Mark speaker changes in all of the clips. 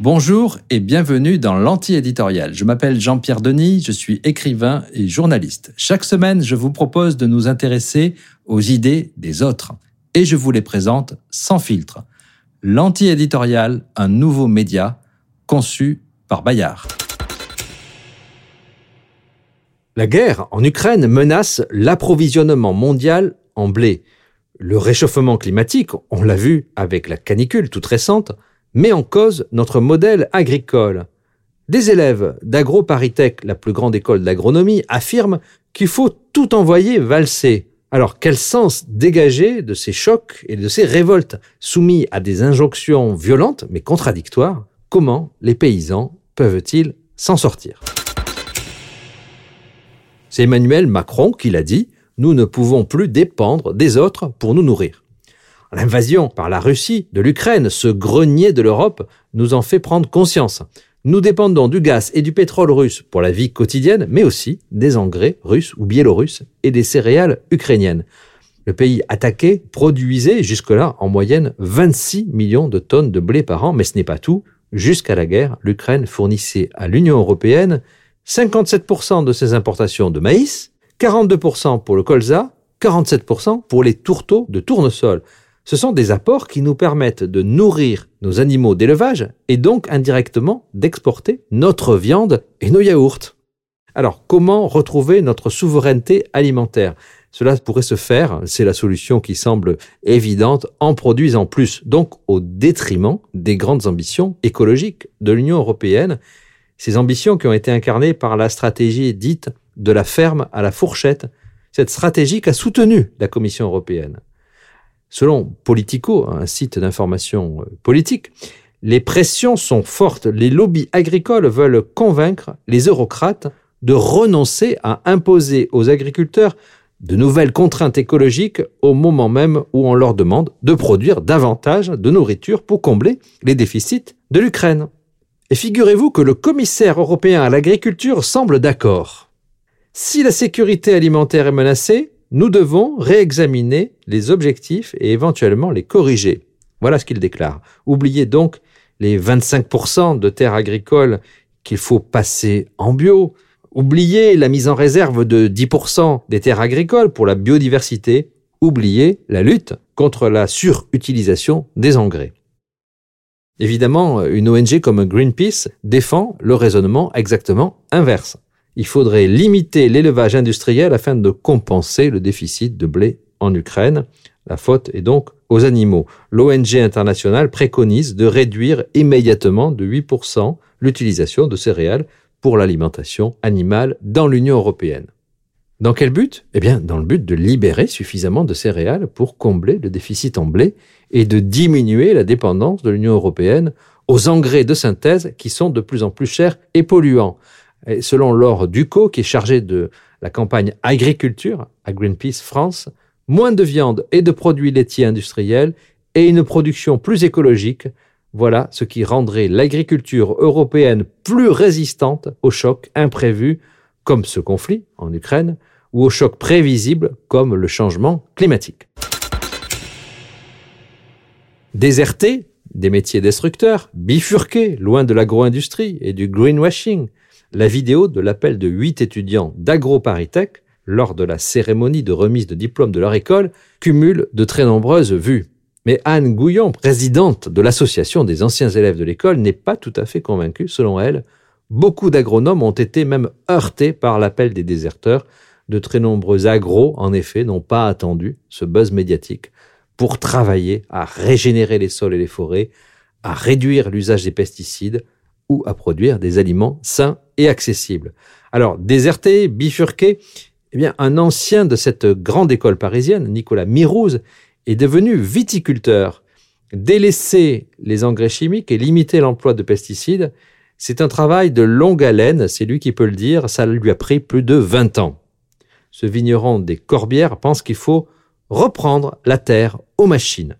Speaker 1: Bonjour et bienvenue dans l'anti-éditorial. Je m'appelle Jean-Pierre Denis, je suis écrivain et journaliste. Chaque semaine, je vous propose de nous intéresser aux idées des autres et je vous les présente sans filtre. L'anti-éditorial, un nouveau média conçu par Bayard.
Speaker 2: La guerre en Ukraine menace l'approvisionnement mondial en blé. Le réchauffement climatique, on l'a vu avec la canicule toute récente, met en cause notre modèle agricole. Des élèves d'AgroParisTech, la plus grande école d'agronomie, affirment qu'il faut tout envoyer valser. Alors quel sens dégager de ces chocs et de ces révoltes soumis à des injonctions violentes mais contradictoires? Comment les paysans peuvent-ils s'en sortir? C'est Emmanuel Macron qui l'a dit, nous ne pouvons plus dépendre des autres pour nous nourrir. L'invasion par la Russie de l'Ukraine, ce grenier de l'Europe, nous en fait prendre conscience. Nous dépendons du gaz et du pétrole russe pour la vie quotidienne, mais aussi des engrais russes ou biélorusses et des céréales ukrainiennes. Le pays attaqué produisait jusque-là en moyenne 26 millions de tonnes de blé par an, mais ce n'est pas tout. Jusqu'à la guerre, l'Ukraine fournissait à l'Union européenne 57% de ses importations de maïs, 42% pour le colza, 47% pour les tourteaux de tournesol. Ce sont des apports qui nous permettent de nourrir nos animaux d'élevage et donc indirectement d'exporter notre viande et nos yaourts. Alors, comment retrouver notre souveraineté alimentaire? Cela pourrait se faire, c'est la solution qui semble évidente, en produisant plus, donc au détriment des grandes ambitions écologiques de l'Union européenne, ces ambitions qui ont été incarnées par la stratégie dite de la ferme à la fourchette. Cette stratégie qu'a soutenu la Commission européenne. Selon Politico, un site d'information euh, politique, les pressions sont fortes. Les lobbies agricoles veulent convaincre les eurocrates de renoncer à imposer aux agriculteurs de nouvelles contraintes écologiques au moment même où on leur demande de produire davantage de nourriture pour combler les déficits de l'Ukraine. Et figurez-vous que le commissaire européen à l'agriculture semble d'accord. Si la sécurité alimentaire est menacée, nous devons réexaminer les objectifs et éventuellement les corriger. Voilà ce qu'il déclare. Oubliez donc les 25% de terres agricoles qu'il faut passer en bio. Oubliez la mise en réserve de 10% des terres agricoles pour la biodiversité. Oubliez la lutte contre la surutilisation des engrais. Évidemment, une ONG comme Greenpeace défend le raisonnement exactement inverse il faudrait limiter l'élevage industriel afin de compenser le déficit de blé en Ukraine. La faute est donc aux animaux. L'ONG internationale préconise de réduire immédiatement de 8% l'utilisation de céréales pour l'alimentation animale dans l'Union européenne. Dans quel but? Eh bien, dans le but de libérer suffisamment de céréales pour combler le déficit en blé et de diminuer la dépendance de l'Union européenne aux engrais de synthèse qui sont de plus en plus chers et polluants. Selon Laure Ducot, qui est chargée de la campagne agriculture à Greenpeace France, moins de viande et de produits laitiers industriels et une production plus écologique, voilà ce qui rendrait l'agriculture européenne plus résistante aux chocs imprévus comme ce conflit en Ukraine ou aux chocs prévisibles comme le changement climatique. Déserter des métiers destructeurs, bifurquer loin de l'agro-industrie et du greenwashing, la vidéo de l'appel de huit étudiants d'AgroParisTech lors de la cérémonie de remise de diplôme de leur école cumule de très nombreuses vues. Mais Anne Gouillon, présidente de l'association des anciens élèves de l'école, n'est pas tout à fait convaincue. Selon elle, beaucoup d'agronomes ont été même heurtés par l'appel des déserteurs. De très nombreux agros, en effet, n'ont pas attendu ce buzz médiatique pour travailler à régénérer les sols et les forêts, à réduire l'usage des pesticides, ou à produire des aliments sains et accessibles. Alors, déserté, bifurqué, eh bien, un ancien de cette grande école parisienne, Nicolas Mirouz, est devenu viticulteur. Délaisser les engrais chimiques et limiter l'emploi de pesticides, c'est un travail de longue haleine, c'est lui qui peut le dire, ça lui a pris plus de 20 ans. Ce vigneron des Corbières pense qu'il faut reprendre la terre aux machines.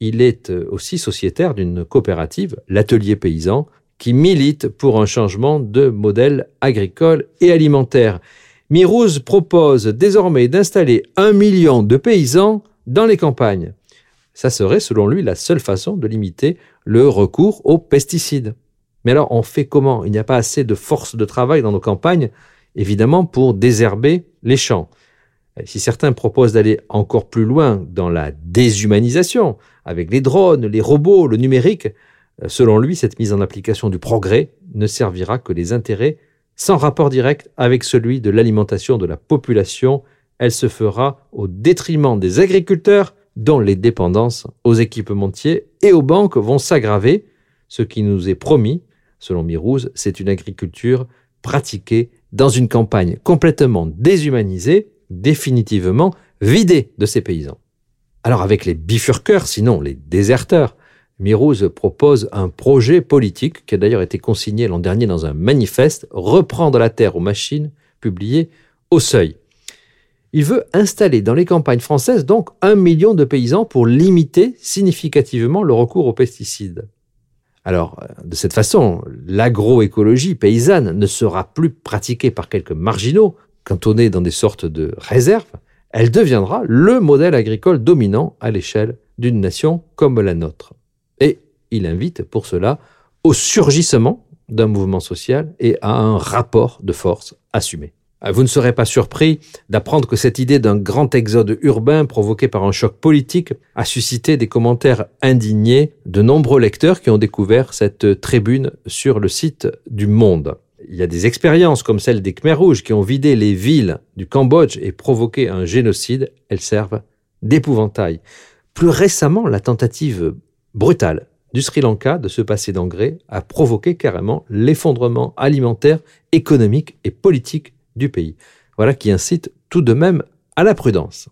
Speaker 2: Il est aussi sociétaire d'une coopérative, l'Atelier Paysan, qui milite pour un changement de modèle agricole et alimentaire. Mirouz propose désormais d'installer un million de paysans dans les campagnes. Ça serait, selon lui, la seule façon de limiter le recours aux pesticides. Mais alors, on fait comment? Il n'y a pas assez de force de travail dans nos campagnes, évidemment, pour désherber les champs. Si certains proposent d'aller encore plus loin dans la déshumanisation, avec les drones, les robots, le numérique, selon lui, cette mise en application du progrès ne servira que les intérêts sans rapport direct avec celui de l'alimentation de la population. Elle se fera au détriment des agriculteurs dont les dépendances aux équipementiers et aux banques vont s'aggraver. Ce qui nous est promis, selon Mirouz, c'est une agriculture pratiquée dans une campagne complètement déshumanisée, définitivement vidée de ses paysans. Alors avec les bifurqueurs, sinon les déserteurs, Mirouz propose un projet politique qui a d'ailleurs été consigné l'an dernier dans un manifeste, Reprendre la terre aux machines, publié au seuil. Il veut installer dans les campagnes françaises donc un million de paysans pour limiter significativement le recours aux pesticides. Alors, euh, de cette façon, l'agroécologie paysanne ne sera plus pratiquée par quelques marginaux, cantonnés dans des sortes de réserves, elle deviendra le modèle agricole dominant à l'échelle d'une nation comme la nôtre. Il invite pour cela au surgissement d'un mouvement social et à un rapport de force assumé. Euh, vous ne serez pas surpris d'apprendre que cette idée d'un grand exode urbain provoqué par un choc politique a suscité des commentaires indignés de nombreux lecteurs qui ont découvert cette tribune sur le site du Monde. Il y a des expériences comme celle des Khmers rouges qui ont vidé les villes du Cambodge et provoqué un génocide. Elles servent d'épouvantail. Plus récemment, la tentative brutale du Sri Lanka de se passer d'engrais a provoqué carrément l'effondrement alimentaire, économique et politique du pays. Voilà qui incite tout de même à la prudence.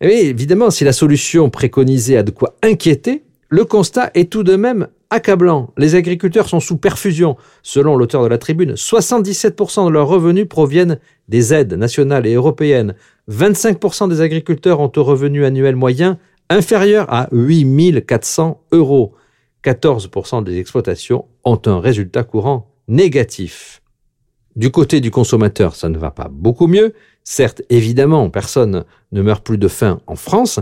Speaker 2: Et évidemment, si la solution préconisée a de quoi inquiéter, le constat est tout de même accablant. Les agriculteurs sont sous perfusion. Selon l'auteur de la tribune, 77% de leurs revenus proviennent des aides nationales et européennes. 25% des agriculteurs ont un revenu annuel moyen inférieur à 8400 euros. 14% des exploitations ont un résultat courant négatif. Du côté du consommateur, ça ne va pas beaucoup mieux. Certes, évidemment, personne ne meurt plus de faim en France,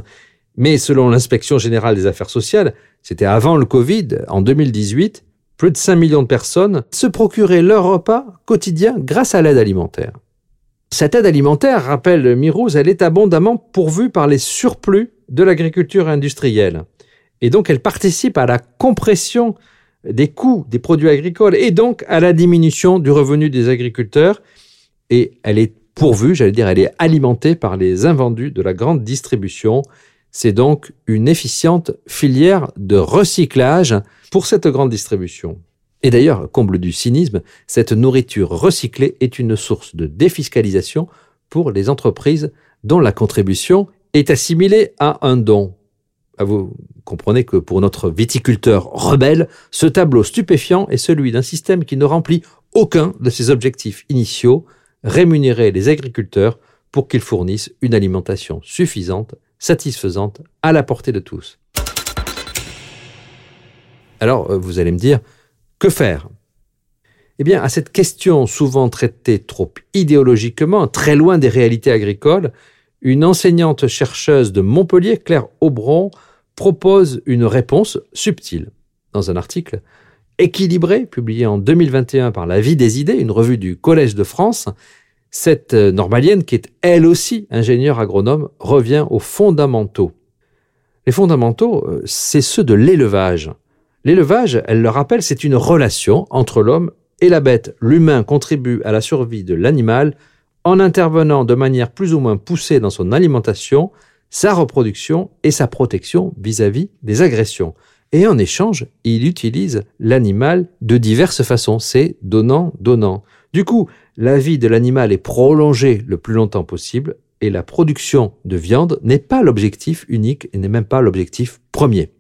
Speaker 2: mais selon l'inspection générale des affaires sociales, c'était avant le Covid, en 2018, plus de 5 millions de personnes se procuraient leur repas quotidien grâce à l'aide alimentaire. Cette aide alimentaire, rappelle Mirouz, elle est abondamment pourvue par les surplus de l'agriculture industrielle. Et donc elle participe à la compression des coûts des produits agricoles et donc à la diminution du revenu des agriculteurs. Et elle est pourvue, j'allais dire, elle est alimentée par les invendus de la grande distribution. C'est donc une efficiente filière de recyclage pour cette grande distribution. Et d'ailleurs, comble du cynisme, cette nourriture recyclée est une source de défiscalisation pour les entreprises dont la contribution est assimilée à un don. Ah, vous comprenez que pour notre viticulteur rebelle, ce tableau stupéfiant est celui d'un système qui ne remplit aucun de ses objectifs initiaux, rémunérer les agriculteurs pour qu'ils fournissent une alimentation suffisante, satisfaisante, à la portée de tous. Alors, euh, vous allez me dire, que faire? Eh bien, à cette question souvent traitée trop idéologiquement, très loin des réalités agricoles, une enseignante chercheuse de Montpellier, Claire Aubron, propose une réponse subtile. Dans un article équilibré, publié en 2021 par La Vie des idées, une revue du Collège de France, cette normalienne, qui est elle aussi ingénieure agronome, revient aux fondamentaux. Les fondamentaux, euh, c'est ceux de l'élevage. L'élevage, elle le rappelle, c'est une relation entre l'homme et la bête. L'humain contribue à la survie de l'animal en intervenant de manière plus ou moins poussée dans son alimentation, sa reproduction et sa protection vis-à-vis des agressions. Et en échange, il utilise l'animal de diverses façons. C'est donnant-donnant. Du coup, la vie de l'animal est prolongée le plus longtemps possible et la production de viande n'est pas l'objectif unique et n'est même pas l'objectif premier.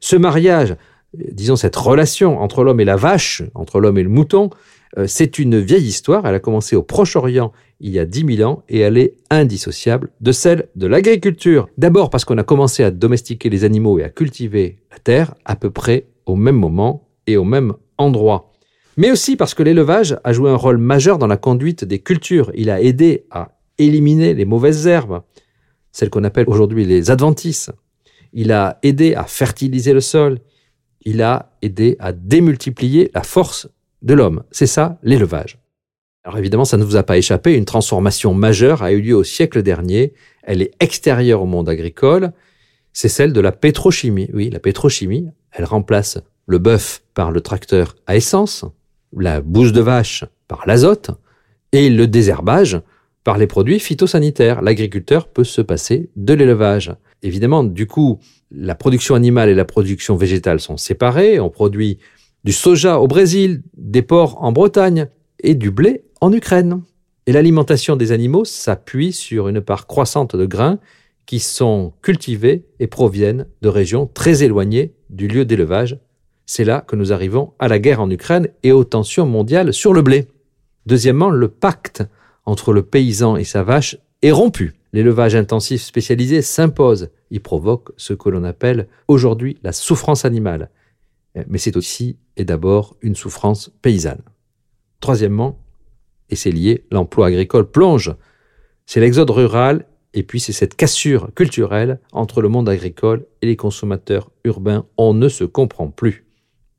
Speaker 2: Ce mariage, disons cette relation entre l'homme et la vache, entre l'homme et le mouton, euh, c'est une vieille histoire. Elle a commencé au Proche-Orient il y a 10 000 ans et elle est indissociable de celle de l'agriculture. D'abord parce qu'on a commencé à domestiquer les animaux et à cultiver la terre à peu près au même moment et au même endroit. Mais aussi parce que l'élevage a joué un rôle majeur dans la conduite des cultures. Il a aidé à éliminer les mauvaises herbes, celles qu'on appelle aujourd'hui les adventices. il a aidé à fertiliser le sol, il a aidé à démultiplier la force de l'homme. C'est ça l'élevage. Alors évidemment, ça ne vous a pas échappé, une transformation majeure a eu lieu au siècle dernier, elle est extérieure au monde agricole, c'est celle de la pétrochimie. Oui, la pétrochimie, elle remplace le bœuf par le tracteur à essence, la bouse de vache par l'azote et le désherbage par les produits phytosanitaires. L'agriculteur peut se passer de l'élevage. Évidemment, du coup, la production animale et la production végétale sont séparées. On produit du soja au Brésil, des porcs en Bretagne et du blé en Ukraine. Et l'alimentation des animaux s'appuie sur une part croissante de grains qui sont cultivés et proviennent de régions très éloignées du lieu d'élevage. C'est là que nous arrivons à la guerre en Ukraine et aux tensions mondiales sur le blé. Deuxièmement, le pacte entre le paysan et sa vache est rompu. L'élevage intensif spécialisé s'impose. Il provoque ce que l'on appelle aujourd'hui la souffrance animale. Mais c'est aussi et d'abord une souffrance paysanne. Troisièmement, et c'est lié, l'emploi agricole plonge. C'est l'exode rural et puis c'est cette cassure culturelle entre le monde agricole et les consommateurs urbains. On ne se comprend plus.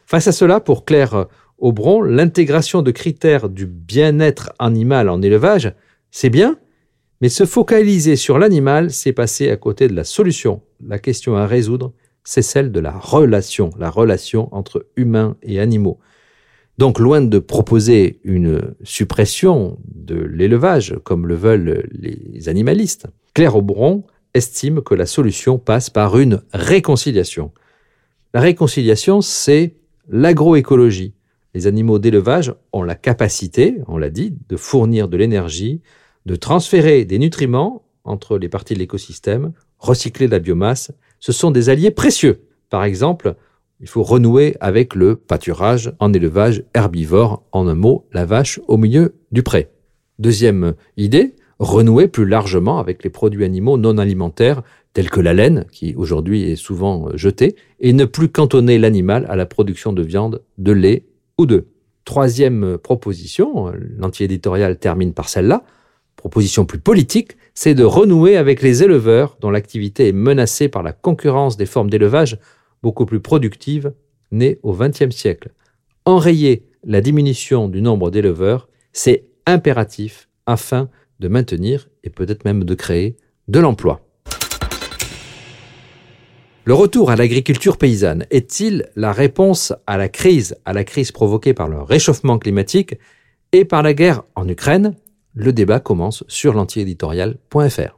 Speaker 2: Face à cela, pour Claire Aubron, l'intégration de critères du bien-être animal en élevage, c'est bien, mais se focaliser sur l'animal, c'est passer à côté de la solution. La question à résoudre, c'est celle de la relation, la relation entre humains et animaux. Donc, loin de proposer une suppression de l'élevage, comme le veulent les animalistes, Claire Aubron estime que la solution passe par une réconciliation. La réconciliation, c'est l'agroécologie. Les animaux d'élevage ont la capacité, on l'a dit, de fournir de l'énergie, de transférer des nutriments entre les parties de l'écosystème, recycler la biomasse. Ce sont des alliés précieux. Par exemple, il faut renouer avec le pâturage en élevage herbivore, en un mot, la vache au milieu du pré. Deuxième idée, renouer plus largement avec les produits animaux non alimentaires tels que la laine, qui aujourd'hui est souvent jetée, et ne plus cantonner l'animal à la production de viande, de lait ou d'œufs. Troisième proposition, l'anti-éditorial termine par celle-là, proposition plus politique, c'est de renouer avec les éleveurs dont l'activité est menacée par la concurrence des formes d'élevage beaucoup plus productive, née au XXe siècle. Enrayer la diminution du nombre d'éleveurs, c'est impératif afin de maintenir et peut-être même de créer de l'emploi. Le retour à l'agriculture paysanne est-il la réponse à la crise, à la crise provoquée par le réchauffement climatique et par la guerre en Ukraine? Le débat commence sur l'antiéditorial.fr.